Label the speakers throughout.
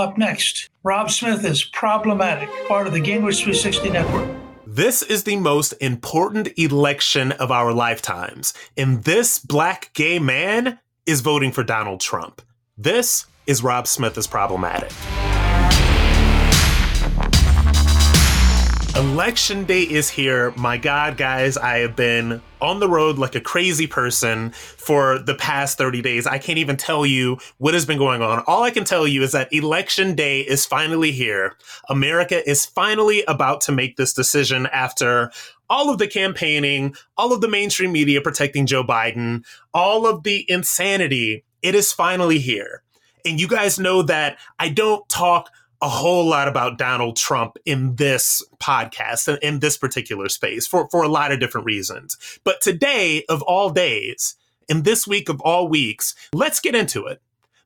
Speaker 1: Up next, Rob Smith is problematic, part of the Gingrich 360 Network.
Speaker 2: This is the most important election of our lifetimes, and this black gay man is voting for Donald Trump. This is Rob Smith is problematic. Election day is here. My God, guys, I have been on the road like a crazy person for the past 30 days. I can't even tell you what has been going on. All I can tell you is that election day is finally here. America is finally about to make this decision after all of the campaigning, all of the mainstream media protecting Joe Biden, all of the insanity. It is finally here. And you guys know that I don't talk a whole lot about Donald Trump in this podcast, and in this particular space, for, for a lot of different reasons. But today, of all days, in this week of all weeks, let's get into it.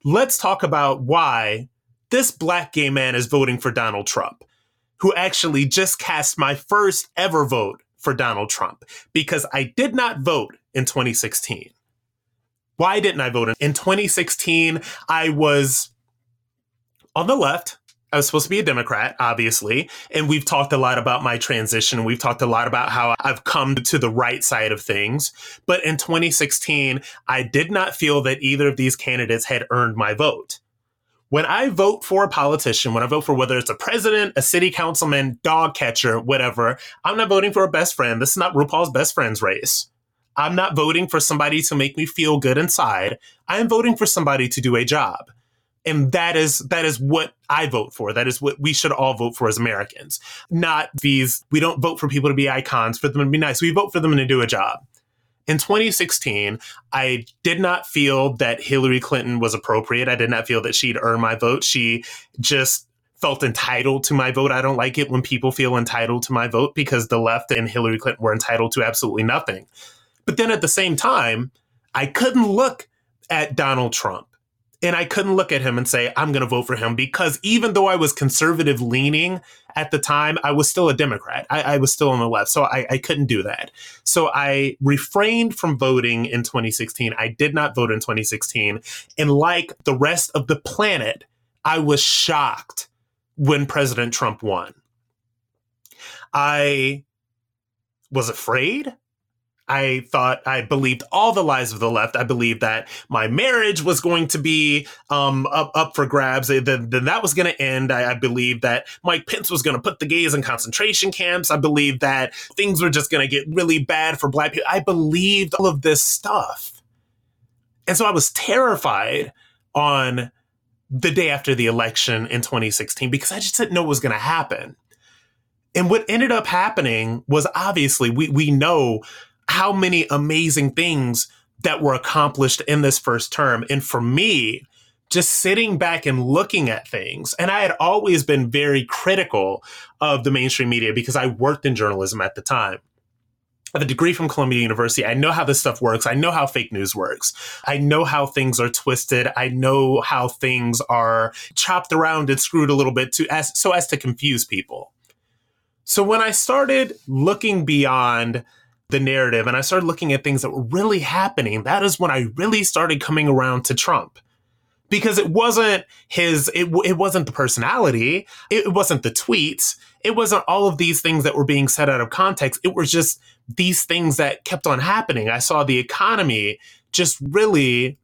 Speaker 2: Let's talk about why this black gay man is voting for Donald Trump, who actually just cast my first ever vote for Donald Trump because I did not vote in 2016. Why didn't I vote in 2016? I was on the left. I was supposed to be a Democrat, obviously. And we've talked a lot about my transition. We've talked a lot about how I've come to the right side of things. But in 2016, I did not feel that either of these candidates had earned my vote. When I vote for a politician, when I vote for whether it's a president, a city councilman, dog catcher, whatever, I'm not voting for a best friend. This is not RuPaul's best friends race. I'm not voting for somebody to make me feel good inside. I am voting for somebody to do a job and that is that is what I vote for. That is what we should all vote for as Americans. Not these. We don't vote for people to be icons, for them to be nice. We vote for them to do a job. In 2016, I did not feel that Hillary Clinton was appropriate. I did not feel that she'd earn my vote. She just felt entitled to my vote. I don't like it when people feel entitled to my vote because the left and Hillary Clinton were entitled to absolutely nothing. But then at the same time, I couldn't look at Donald Trump and I couldn't look at him and say, I'm going to vote for him because even though I was conservative leaning at the time, I was still a Democrat. I, I was still on the left. So I, I, couldn't do that. So I refrained from voting in 2016. I did not vote in 2016. And like the rest of the planet, I was shocked when President Trump won. I was afraid. I thought I believed all the lies of the left. I believed that my marriage was going to be um, up up for grabs. Then, then that was going to end. I, I believed that Mike Pence was going to put the gays in concentration camps. I believed that things were just going to get really bad for black people. I believed all of this stuff, and so I was terrified on the day after the election in 2016 because I just didn't know what was going to happen. And what ended up happening was obviously we we know how many amazing things that were accomplished in this first term. And for me, just sitting back and looking at things, and I had always been very critical of the mainstream media because I worked in journalism at the time. I have a degree from Columbia University. I know how this stuff works. I know how fake news works. I know how things are twisted. I know how things are chopped around and screwed a little bit to as so as to confuse people. So when I started looking beyond the narrative and I started looking at things that were really happening, that is when I really started coming around to Trump. Because it wasn't his, it, it wasn't the personality, it wasn't the tweets, it wasn't all of these things that were being said out of context. It was just these things that kept on happening. I saw the economy just really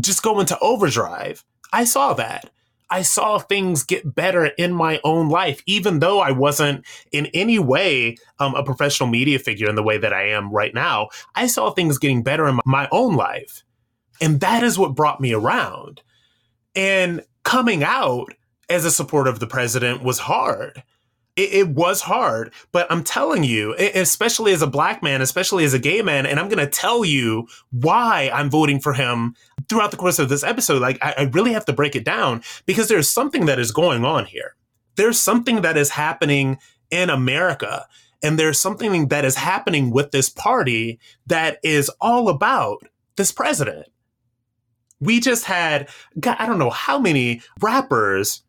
Speaker 2: just go into overdrive. I saw that. I saw things get better in my own life, even though I wasn't in any way um, a professional media figure in the way that I am right now. I saw things getting better in my own life. And that is what brought me around. And coming out as a supporter of the president was hard it, it, was hard, but I'm telling you, especially as a black man, especially as a gay man, and I'm going to tell you why I'm voting for him throughout the course of this episode. Like, I, I really have to break it down because there's something that is going on here. There's something that is happening in America, and there's something that is happening with this party that is all about this president. We just had, God, I don't know how many rappers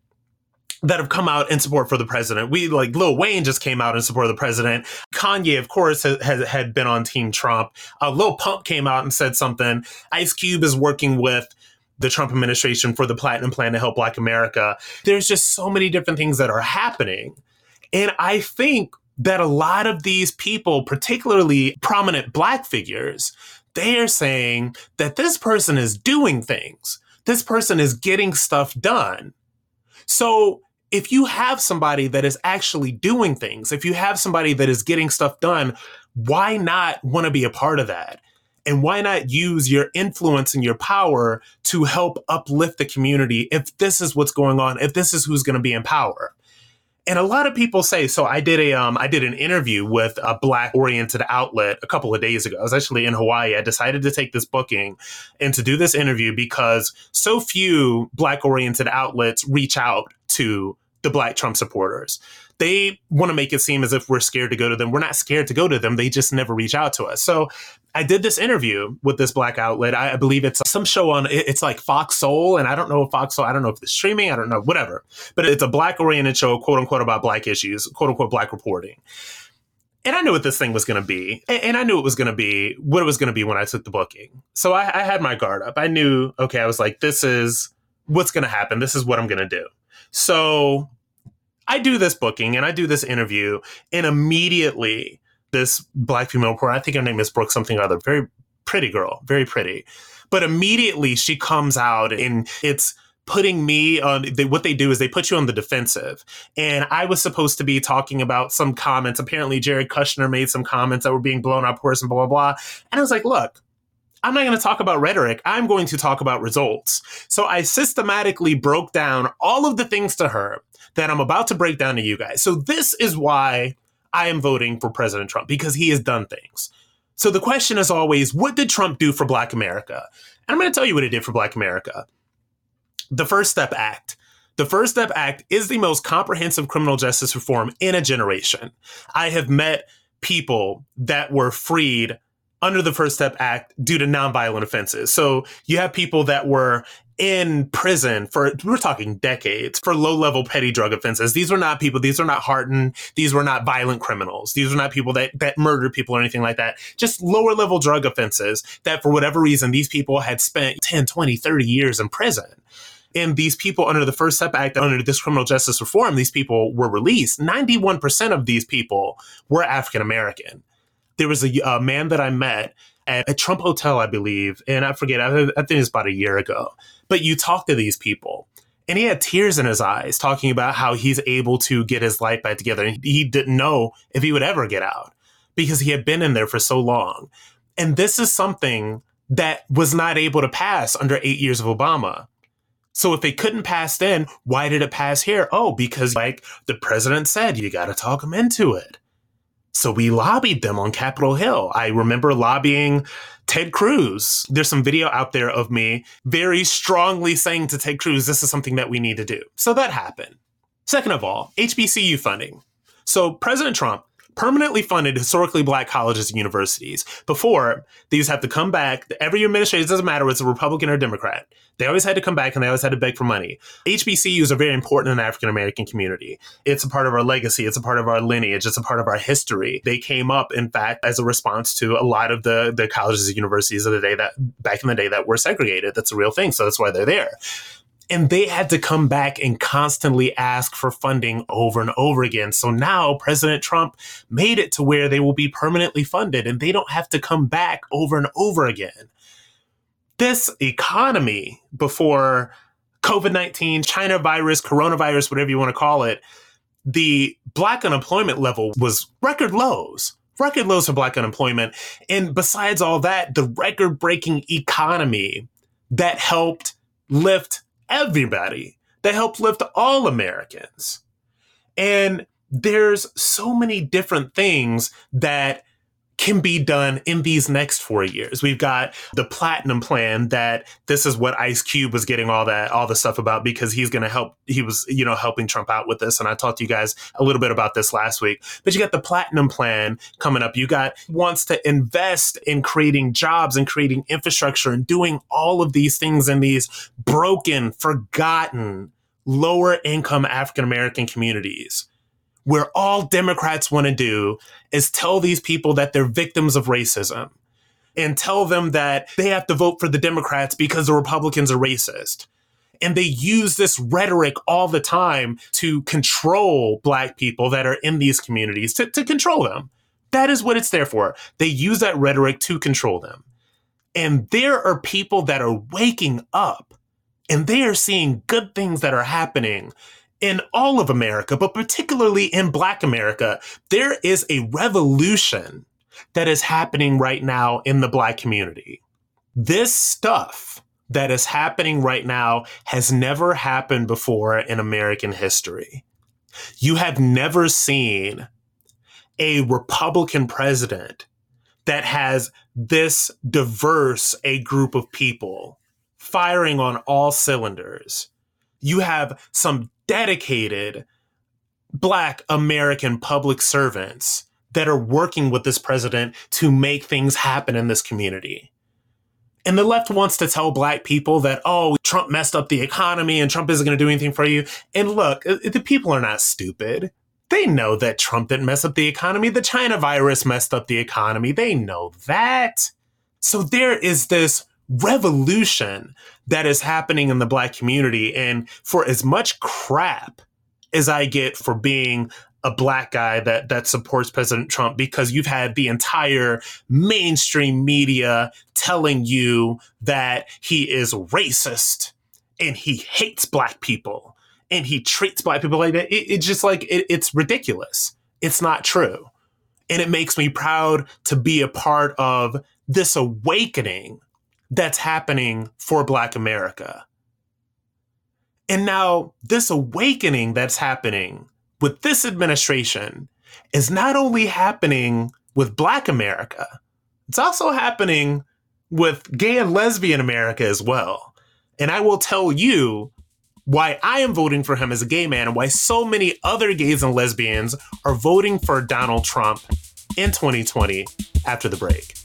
Speaker 2: that have come out in support for the president. We like Lil Wayne just came out in support of the president. Kanye, of course, has, has had been on Team Trump. Uh, Lil Pump came out and said something. Ice Cube is working with the Trump administration for the Platinum Plan to help Black America. There's just so many different things that are happening. And I think that a lot of these people, particularly prominent Black figures, they are saying that this person is doing things. This person is getting stuff done. So if you have somebody that is actually doing things, if you have somebody that is getting stuff done, why not want to be a part of that? And why not use your influence and your power to help uplift the community if this is what's going on, if this is who's going to be in power? And a lot of people say, so I did a, um, I did an interview with a black oriented outlet a couple of days ago. I was actually in Hawaii. I decided to take this booking and to do this interview because so few black oriented outlets reach out to the black Trump supporters. They want to make it seem as if we're scared to go to them. We're not scared to go to them. They just never reach out to us. So I did this interview with this black outlet. I, I believe it's some show on, it's like Fox Soul. And I don't know if Fox Soul, I don't know if it's streaming, I don't know, whatever. But it's a black oriented show, quote unquote, about black issues, quote unquote, black reporting. And I knew what this thing was going to be. And I knew it was going to be what it was going to be when I took the booking. So I, I had my guard up. I knew, okay, I was like, this is what's going to happen. This is what I'm going to do. So I do this booking and I do this interview, and immediately this black female reporter, I think her name is Brooke something or other, very pretty girl, very pretty. But immediately she comes out and it's putting me on they, what they do is they put you on the defensive. And i was supposed to be talking about some comments. Apparently jared kushner made some comments that were being blown up worse and blah blah blah. And i was like look I'm not going to talk about rhetoric. I'm going to talk about results. So I systematically broke down all of the things to her that I'm about to break down to you guys. So this is why I am voting for President Trump because he has done things. So the question is always, what did Trump do for Black America? And I'm going to tell you what he did for Black America. The First Step Act. The First Step Act is the most comprehensive criminal justice reform in a generation. I have met people that were freed under the First Step Act due to nonviolent offenses. So you have people that were in prison for we're talking decades for low level petty drug offenses. These were not people, these are not hardened, these were not violent criminals. These were not people that that murdered people or anything like that. Just lower level drug offenses that for whatever reason these people had spent 10, 20, 30 years in prison. And these people under the First Step Act, under this criminal justice reform, these people were released. 91% of these people were African American there was a, a man that I met at a Trump Hotel, I believe, and I forget, I, I think it's about a year ago. But you talk to these people, and he had tears in his eyes talking about how he's able to get his life back together. And he didn't know if he would ever get out because he had been in there for so long. And this is something that was not able to pass under eight years of Obama. So if it couldn't pass then, why did it pass here? Oh, because like the president said, you got to talk them into it. So we lobbied them on Capitol Hill. I remember lobbying Ted Cruz. There's some video out there of me very strongly saying to Ted Cruz, this is something that we need to do. So that happened. Second of all, HBCU funding. So President Trump permanently funded historically black colleges and universities. Before, these have to come back. Every administration, doesn't matter, whether it's a Republican or Democrat. They always had to come back and they always had to beg for money. HBCUs are very important in the African American community. It's a part of our legacy. It's a part of our lineage. It's a part of our history. They came up, in fact, as a response to a lot of the, the colleges and universities of the day that back in the day that were segregated. That's a real thing. So that's why they're there. And they had to come back and constantly ask for funding over and over again. So now President Trump made it to where they will be permanently funded and they don't have to come back over and over again. This economy before COVID 19, China virus, coronavirus, whatever you want to call it, the black unemployment level was record lows record lows for black unemployment. And besides all that, the record breaking economy that helped lift everybody, that helped lift all Americans. And there's so many different things that can be done in these next four years. We've got the platinum plan that this is what Ice Cube was getting all that all the stuff about because he's going to help. He was you know helping Trump out with this, and I talked to you guys a little bit about this last week. But you got the platinum plan coming up. You got wants to invest in creating jobs and creating infrastructure and doing all of these things in these broken, forgotten, lower income African American communities where all Democrats want to do is tell these people that they're victims of racism and tell them that they have to vote for the Democrats because the Republicans are racist. And they use this rhetoric all the time to control Black people that are in these communities, to, to control them. That is what it's there for. They use that rhetoric to control them. And there are people that are waking up and they are seeing good things that are happening in all of America, but particularly in Black America, there is a revolution that is happening right now in the Black community. This stuff that is happening right now has never happened before in American history. You have never seen a Republican president that has this diverse a group of people firing on all cylinders. You have some dedicated Black American public servants that are working with this president to make things happen in this community. And the left wants to tell black people that, oh, Trump messed up the economy and Trump isn't going to do anything for you. And look, uh, the people are not stupid. They know that Trump didn't mess up the economy. The China virus messed up the economy. They know that. So there is this revolution that is happening in the black community. And for as much crap as I get for being a black guy that that supports President Trump because you've had the entire mainstream media telling you that he is racist and he hates black people and he treats black people like that. It, it's just like it, it's ridiculous. It's not true. And it makes me proud to be a part of this awakening that's happening for Black America. And now, this awakening that's happening with this administration is not only happening with Black America, it's also happening with gay and lesbian America as well. And I will tell you why I am voting for him as a gay man and why so many other gays and lesbians are voting for Donald Trump in 2020 after the break.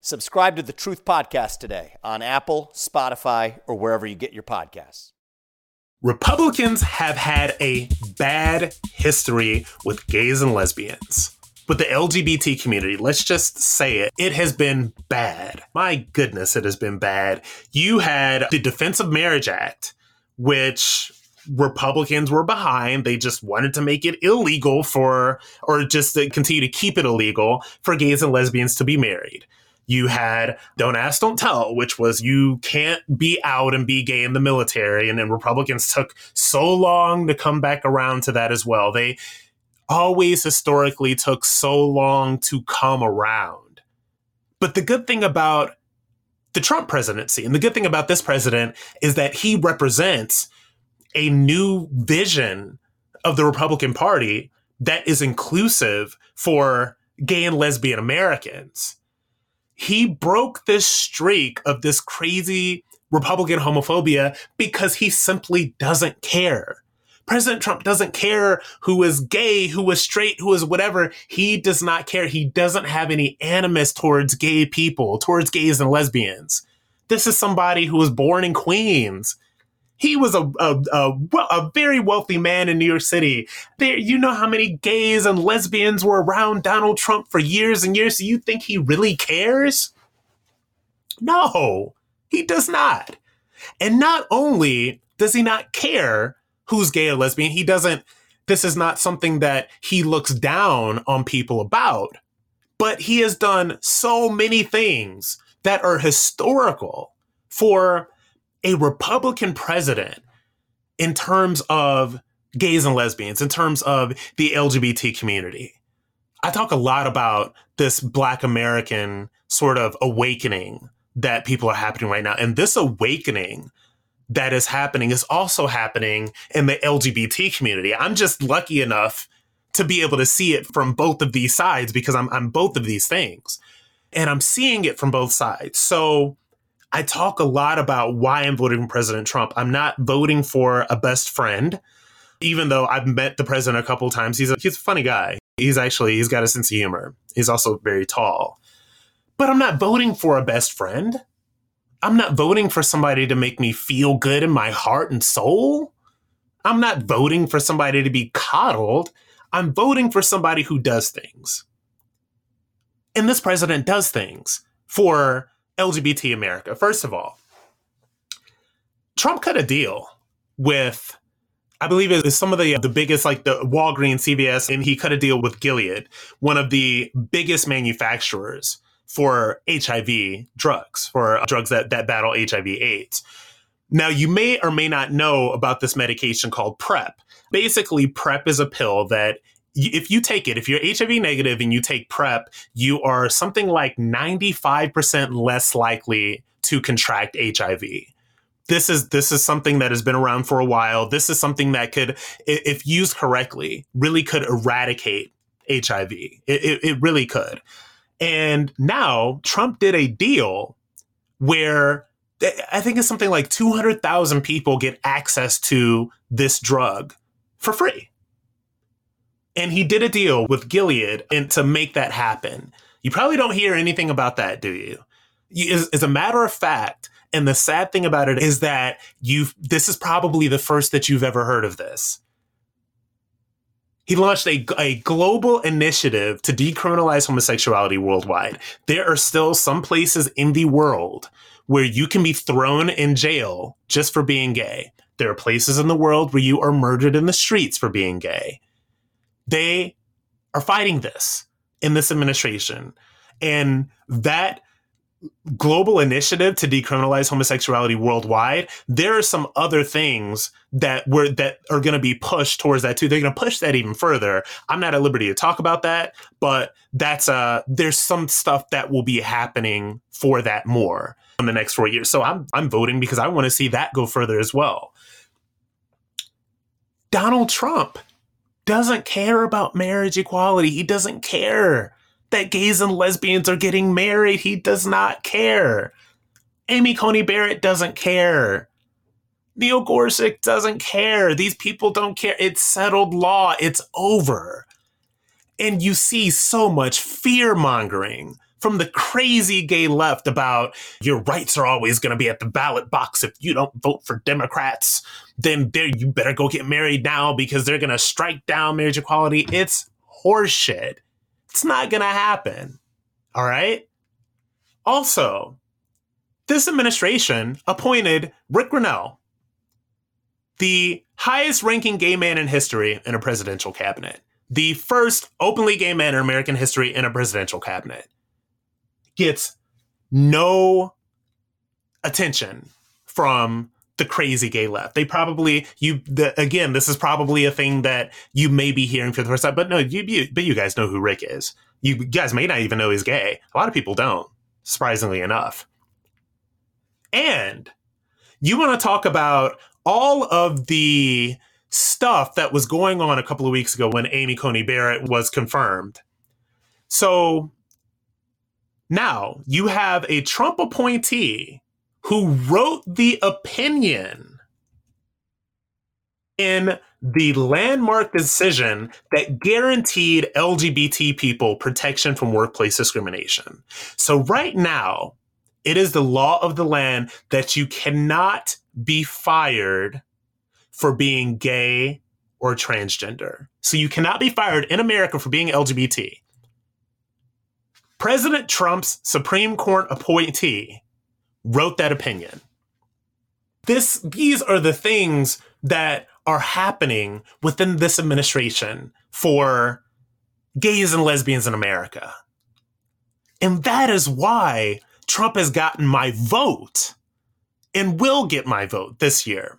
Speaker 3: Subscribe to the Truth Podcast today on Apple, Spotify, or wherever you get your podcasts.
Speaker 2: Republicans have had a bad history with gays and lesbians with the LGBT community, let's just say it, it has been bad. My goodness, it has been bad. You had the Defense of Marriage Act, which Republicans were behind. They just wanted to make it illegal for, or just to continue to keep it illegal for gays and lesbians to be married. You had Don't Ask, Don't Tell, which was you can't be out and be gay in the military. And then Republicans took so long to come back around to that as well. They always historically took so long to come around. But the good thing about the Trump presidency and the good thing about this president is that he represents a new vision of the Republican Party that is inclusive for gay and lesbian Americans. He broke this streak of this crazy Republican homophobia because he simply doesn't care. President Trump doesn't care who is gay, who is straight, who is whatever. He does not care. He doesn't have any animus towards gay people, towards gays and lesbians. This is somebody who was born in Queens. He was a, a, a, a very wealthy man in New York City. There, you know how many gays and lesbians were around Donald Trump for years and years. Do you think he really cares? No, he does not. And not only does he not care, who's gay or lesbian. He doesn't, this is not something that he looks down on people about. But he has done so many things that are historical for a Republican president in terms of gays and lesbians, in terms of the LGBT community. I talk a lot about this Black American sort of awakening that people are happening right now. And this awakening that is happening is also happening in the LGBT community. I'm just lucky enough to be able to see it from both of these sides because I'm, I'm both of these things. And I'm seeing it from both sides. So I talk a lot about why I'm voting for President Trump. I'm not voting for a best friend, even though I've met the president a couple times. He's a, he's a funny guy. He's actually, he's got a sense of humor. He's also very tall. But I'm not voting for a best friend. I'm not voting for somebody to make me feel good in my heart and soul. I'm not voting for somebody to be coddled. I'm voting for somebody who does things. And this president does things for LGBT America. First of all, Trump cut a deal with, I believe was some of the the biggest, like the Walgreens, CVS, and he cut a deal with Gilead, one of the biggest manufacturers for HIV drugs, for drugs that, that battle HIV AIDS. Now, you may or may not know about this medication called PrEP. Basically, PrEP is a pill that if you take it, if you're HIV negative and you take PrEP, you are something like 95% less likely to contract HIV. This is this is something that has been around for a while. This is something that could, if used correctly, really could eradicate HIV. It, it, it really could. And now Trump did a deal where eh, I think it's something like 200,000 people get access to this drug for free. And he did a deal with Gilead and to make that happen. You probably don't hear anything about that, do you? As, as a matter of fact, and the sad thing about it is that you this is probably the first that you've ever heard of this. He launched a, a global initiative to decriminalize homosexuality worldwide. There are still some places in the world where you can be thrown in jail just for being gay. There are places in the world where you are murdered in the streets for being gay. They are fighting this in this administration. And that global initiative to decriminalize homosexuality worldwide, there are some other things that were that are going to be pushed towards that too. They're going to push that even further. I'm not at liberty to talk about that, but that's uh there's some stuff that will be happening for that more in the next 4 years. So I'm I'm voting because I want to see that go further as well. Donald Trump doesn't care about marriage equality. He doesn't care that gays and lesbians are getting married. He does not care. Amy Coney Barrett doesn't care. Neil Gorsuch doesn't care. These people don't care. It's settled law. It's over. And you see so much fear mongering from the crazy gay left about your rights are always going to be at the ballot box. If you don't vote for Democrats, then you better go get married now because they're going to strike down marriage equality. It's horseshit. It's not going to happen. All right. Also, this administration appointed Rick Grenell, the highest ranking gay man in history in a presidential cabinet, the first openly gay man in American history in a presidential cabinet, gets no attention from the crazy gay left. They probably you the, again. This is probably a thing that you may be hearing for the first time, but no, you, you but you guys know who Rick is. You guys may not even know he's gay. A lot of people don't, surprisingly enough. And you want to talk about all of the stuff that was going on a couple of weeks ago when Amy Coney Barrett was confirmed. So now you have a Trump appointee who wrote the opinion in the landmark decision that guaranteed LGBT people protection from workplace discrimination. So, right now, it is the law of the land that you cannot be fired for being gay or transgender. So, you cannot be fired in America for being LGBT. President Trump's Supreme Court appointee wrote that opinion. This, these are the things that are happening within this administration for gays and lesbians in America. And that is why Trump has gotten my vote and will get my vote this year.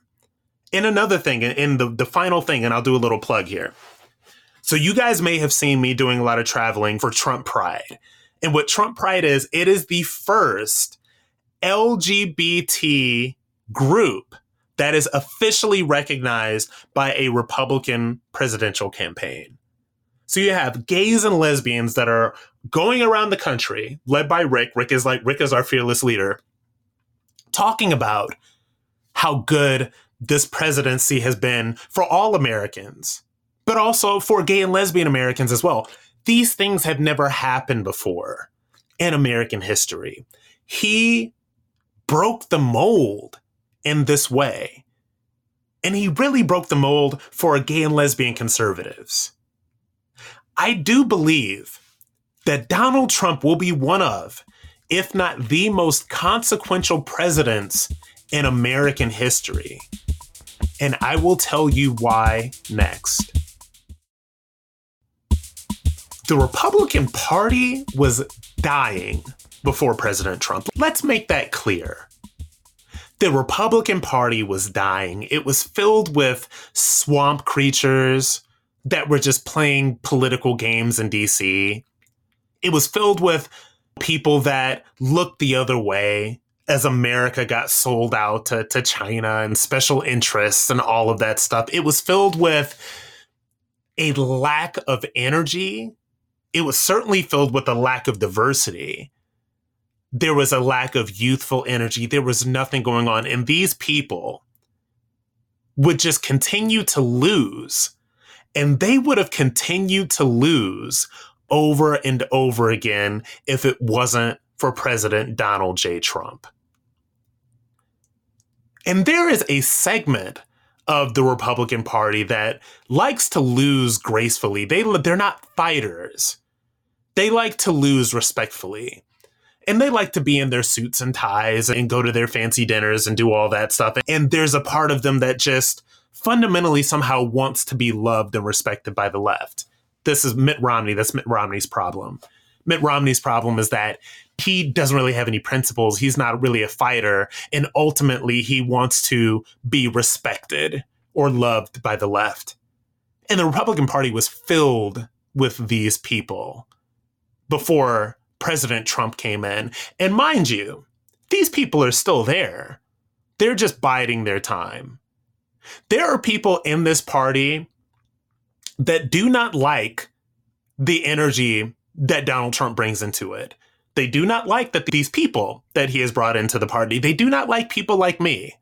Speaker 2: And another thing, in the, the final thing, and I'll do a little plug here. So, you guys may have seen me doing a lot of traveling for Trump Pride. And what Trump Pride is, it is the first LGBT group that is officially recognized by a Republican presidential campaign. So you have gays and lesbians that are going around the country, led by Rick. Rick is like Rick is our fearless leader, talking about how good this presidency has been for all Americans, but also for gay and lesbian Americans as well. These things have never happened before in American history. He broke the mold in this way. And he really broke the mold for gay and lesbian conservatives. I do believe that Donald Trump will be one of, if not the most consequential presidents in American history. And I will tell you why next. The Republican Party was dying before President Trump. Let's make that clear. The Republican Party was dying. It was filled with swamp creatures that were just playing political games in DC. It was filled with people that looked the other way as America got sold out to, to China and special interests and all of that stuff. It was filled with a lack of energy. It was certainly filled with a lack of diversity there was a lack of youthful energy. There was nothing going on. And these people would just continue to lose. And they would have continued to lose over and over again if it wasn't for President Donald J. Trump. And there is a segment of the Republican Party that likes to lose gracefully. They, they're not fighters, they like to lose respectfully and they like to be in their suits and ties and go to their fancy dinners and do all that stuff. And there's a part of them that just fundamentally somehow wants to be loved and respected by the left. This is Mitt Romney. That's Mitt Romney's problem. Mitt Romney's problem is that he doesn't really have any principles. He's not really a fighter. And ultimately, he wants to be respected or loved by the left. And the Republican Party was filled with these people before President Trump came in. And mind you, these people are still there. They're just biding their time. There are people in this party that do not like the energy that Donald Trump brings into it. They do not like that these people that he has brought into the party, they do not like people like me.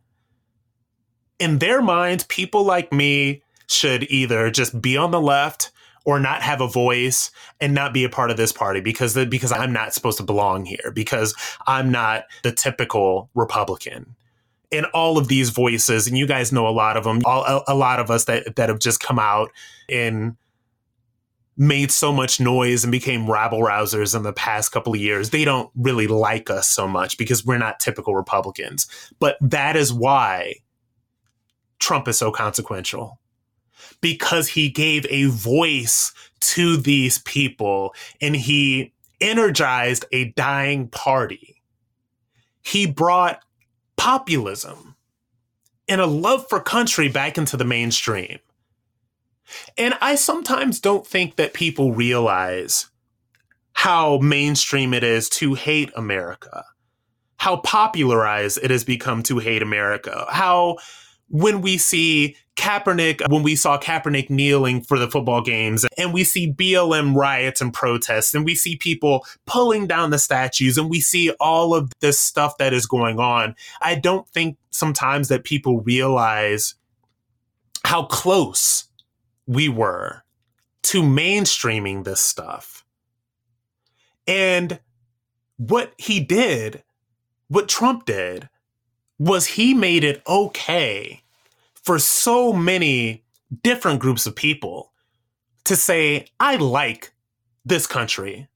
Speaker 2: In their minds, people like me should either just be on the left or not have a voice and not be a part of this party because the, because I'm not supposed to belong here because I'm not the typical Republican. And all of these voices, and you guys know a lot of them, all, a, a lot of us that that have just come out and made so much noise and became rabble rousers in the past couple of years. They don't really like us so much because we're not typical Republicans. But that is why Trump is so consequential because he gave a voice to these people and he energized a dying party. He brought populism and a love for country back into the mainstream. And I sometimes don't think that people realize how mainstream it is to hate America, how popularized it has become to hate America, how when we see Kaepernick, when we saw Kaepernick kneeling for the football games, and we see BLM riots and protests, and we see people pulling down the statues, and we see all of this stuff that is going on, I don't think sometimes that people realize how close we were to mainstreaming this stuff. And what he did, what Trump did, was he made it okay for so many different groups of people to say, I like this country.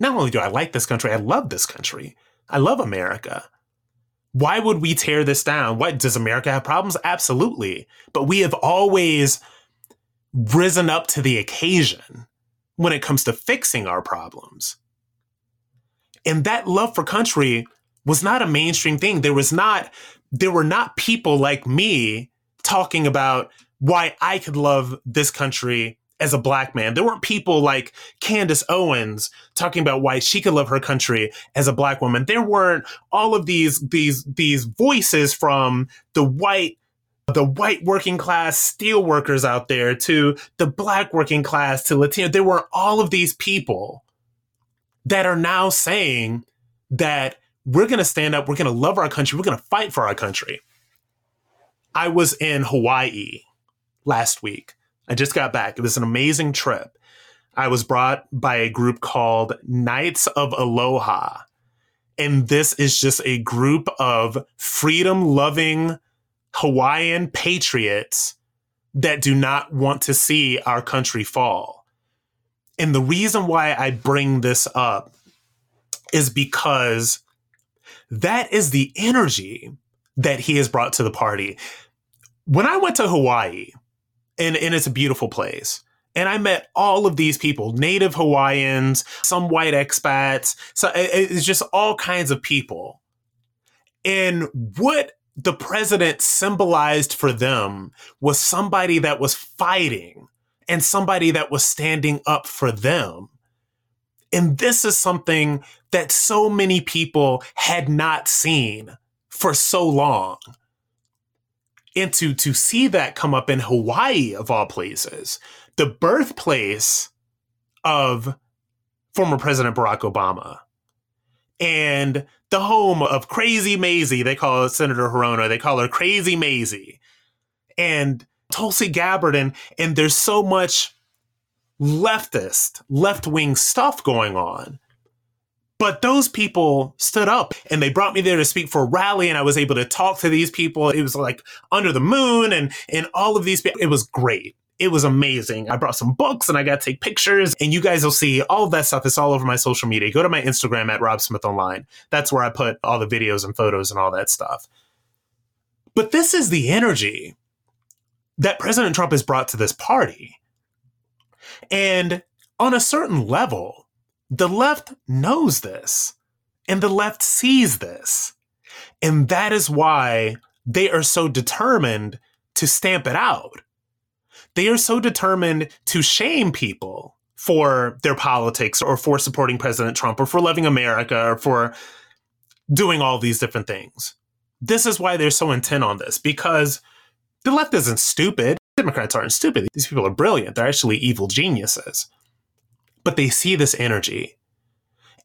Speaker 2: Not only do I like this country, I love this country. I love America. Why would we tear this down? What does America have problems? Absolutely. But we have always risen up to the occasion when it comes to fixing our problems. And that love for country was not a mainstream thing. There was not, there were not people like me talking about why I could love this country as a black man. There weren't people like Candace Owens talking about why she could love her country as a black woman. There weren't all of these these these voices from the white the white working class steel workers out there to the black working class to Latino. There were all of these people that are now saying that we're going to stand up, we're going to love our country, we're going to fight for our country. I was in Hawaii last week. I just got back. It was an amazing trip. I was brought by a group called Knights of Aloha. And this is just a group of freedom loving Hawaiian patriots that do not want to see our country fall. And the reason why I bring this up is because that is the energy that he has brought to the party. When I went to Hawaii, and, and it's a beautiful place, and I met all of these people, native Hawaiians, some white expats, so it's just all kinds of people. And what the president symbolized for them was somebody that was fighting and somebody that was standing up for them. And this is something that so many people had not seen for so long. And to, to see that come up in Hawaii, of all places, the birthplace of former President Barack Obama. And the home of Crazy Mazie. They call Senator Hirono. They call her Crazy Mazie. And Tulsi Gabbard. And, and there's so much leftist, left wing stuff going on. But those people stood up and they brought me there to speak for a rally, and I was able to talk to these people. It was like under the moon and and all of these people. It was great. It was amazing. I brought some books and I got to take pictures, and you guys will see all of that stuff. It's all over my social media. Go to my Instagram at Rob Smith Online. That's where I put all the videos and photos and all that stuff. But this is the energy that President Trump has brought to this party. And on a certain level, The left knows this, and the left sees this. And that is why they are so determined to stamp it out. They are so determined to shame people for their politics or for supporting President Trump or for loving America or for doing all these different things. This is why they're so intent on this because the left isn't stupid. Democrats aren't stupid. These people are brilliant. They're actually evil geniuses. But they see this energy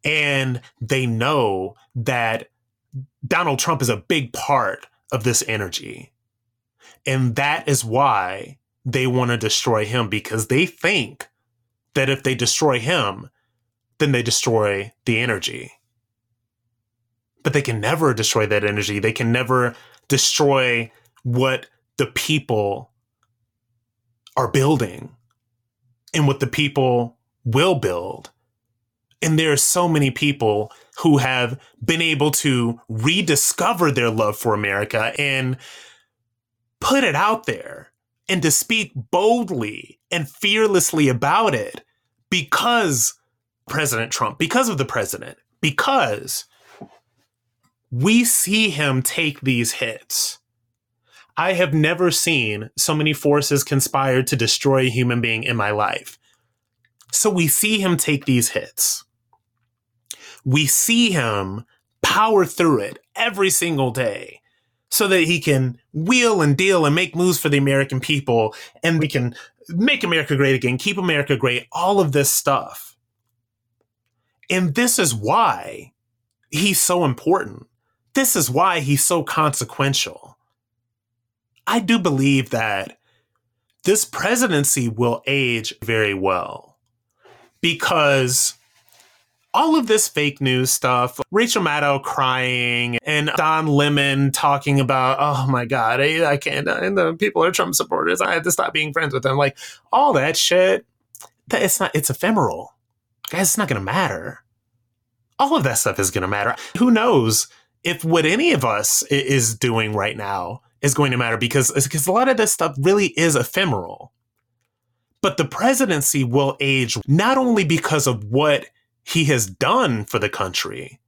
Speaker 2: and they know that Donald Trump is a big part of this energy. And that is why they want to destroy him because they think that if they destroy him, then they destroy the energy. But they can never destroy that energy. They can never destroy what the people are building and what the people will build. And there are so many people who have been able to rediscover their love for America and put it out there and to speak boldly and fearlessly about it because President Trump, because of the president, because we see him take these hits. I have never seen so many forces conspire to destroy a human being in my life. So we see him take these hits we see him power through it every single day so that he can wheel and deal and make moves for the American people and we can make America great again, keep America great, all of this stuff. And this is why he's so important. This is why he's so consequential. I do believe that this presidency will age very well because all of this fake news stuff, Rachel Maddow crying and Don Lemon talking about, oh my God, I, I can't, and the people are Trump supporters. I have to stop being friends with them. Like all that shit, that it's not, it's ephemeral. Guys, it's not going to matter. All of that stuff is going to matter. Who knows if what any of us is doing right now is going to matter because, because a lot of this stuff really is ephemeral. But the presidency will age not only because of what he has done for the country,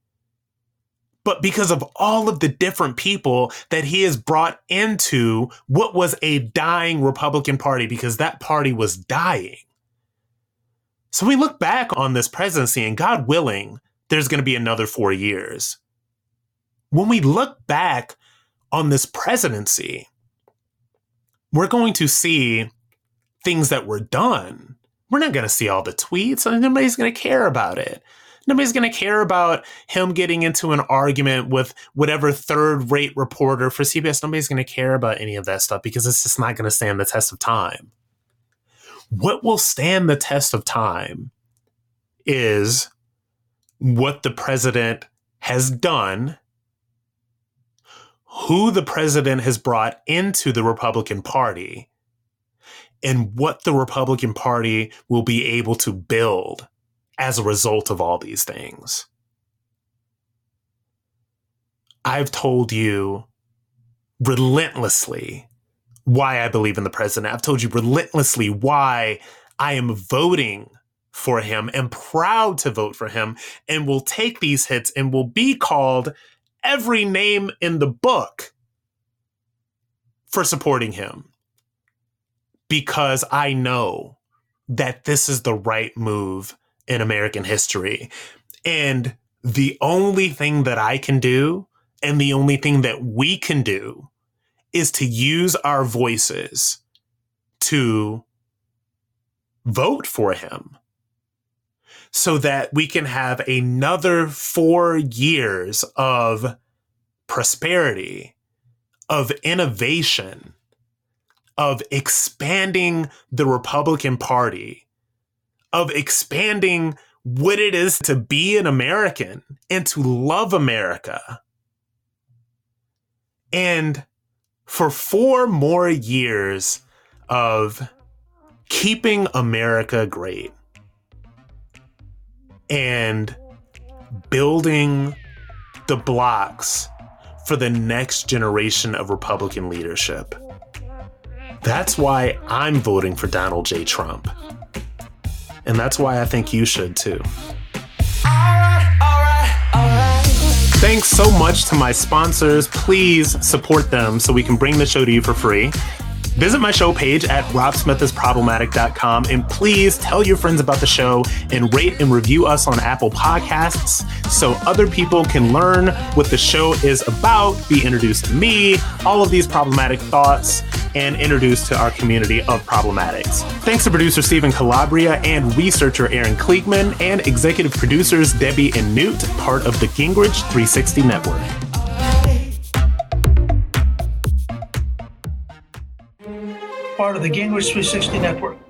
Speaker 2: but because of all of the different people that he has brought into what was a dying Republican Party, because that party was dying. So we look back on this presidency, and God willing, there's going to be another four years. When we look back on this presidency, we're going to see things that were done we're not going to see all the tweets. Nobody's going to care about it. Nobody's going to care about him getting into an argument with whatever third rate reporter for CBS. Nobody's going to care about any of that stuff because it's just not going to stand the test of time. What will stand the test of time is what the president has done, who the president has brought into the Republican Party, and what the Republican Party will be able to build as a result of all these things. I've told you relentlessly why I believe in the president. I've told you relentlessly why I am voting for him and proud to vote for him and will take these hits and will be called every name in the book for supporting him because I know that this is the right move in American history. And the only thing that I can do and the only thing that we can do is to use our voices to vote for him so that we can have another four years of prosperity, of innovation, of expanding the Republican Party, of expanding what it is to be an American and to love America. And for four more years of keeping America great and building the blocks for the next generation of Republican leadership. That's why I'm voting for Donald J. Trump. And that's why I think you should too. Thanks so much to my sponsors. Please support them so we can bring the show to you for free. Visit my show page at robsmithisproblematic.com and please tell your friends about the show and rate and review us on Apple Podcasts so other people can learn what the show is about, be introduced to me, all of these problematic thoughts, and introduced to our community of problematics. Thanks to producer Stephen Calabria and researcher Aaron Kliegman and executive producers Debbie and Newt, part of the Gingrich 360 Network.
Speaker 1: Part of the Gingrich 360 Network.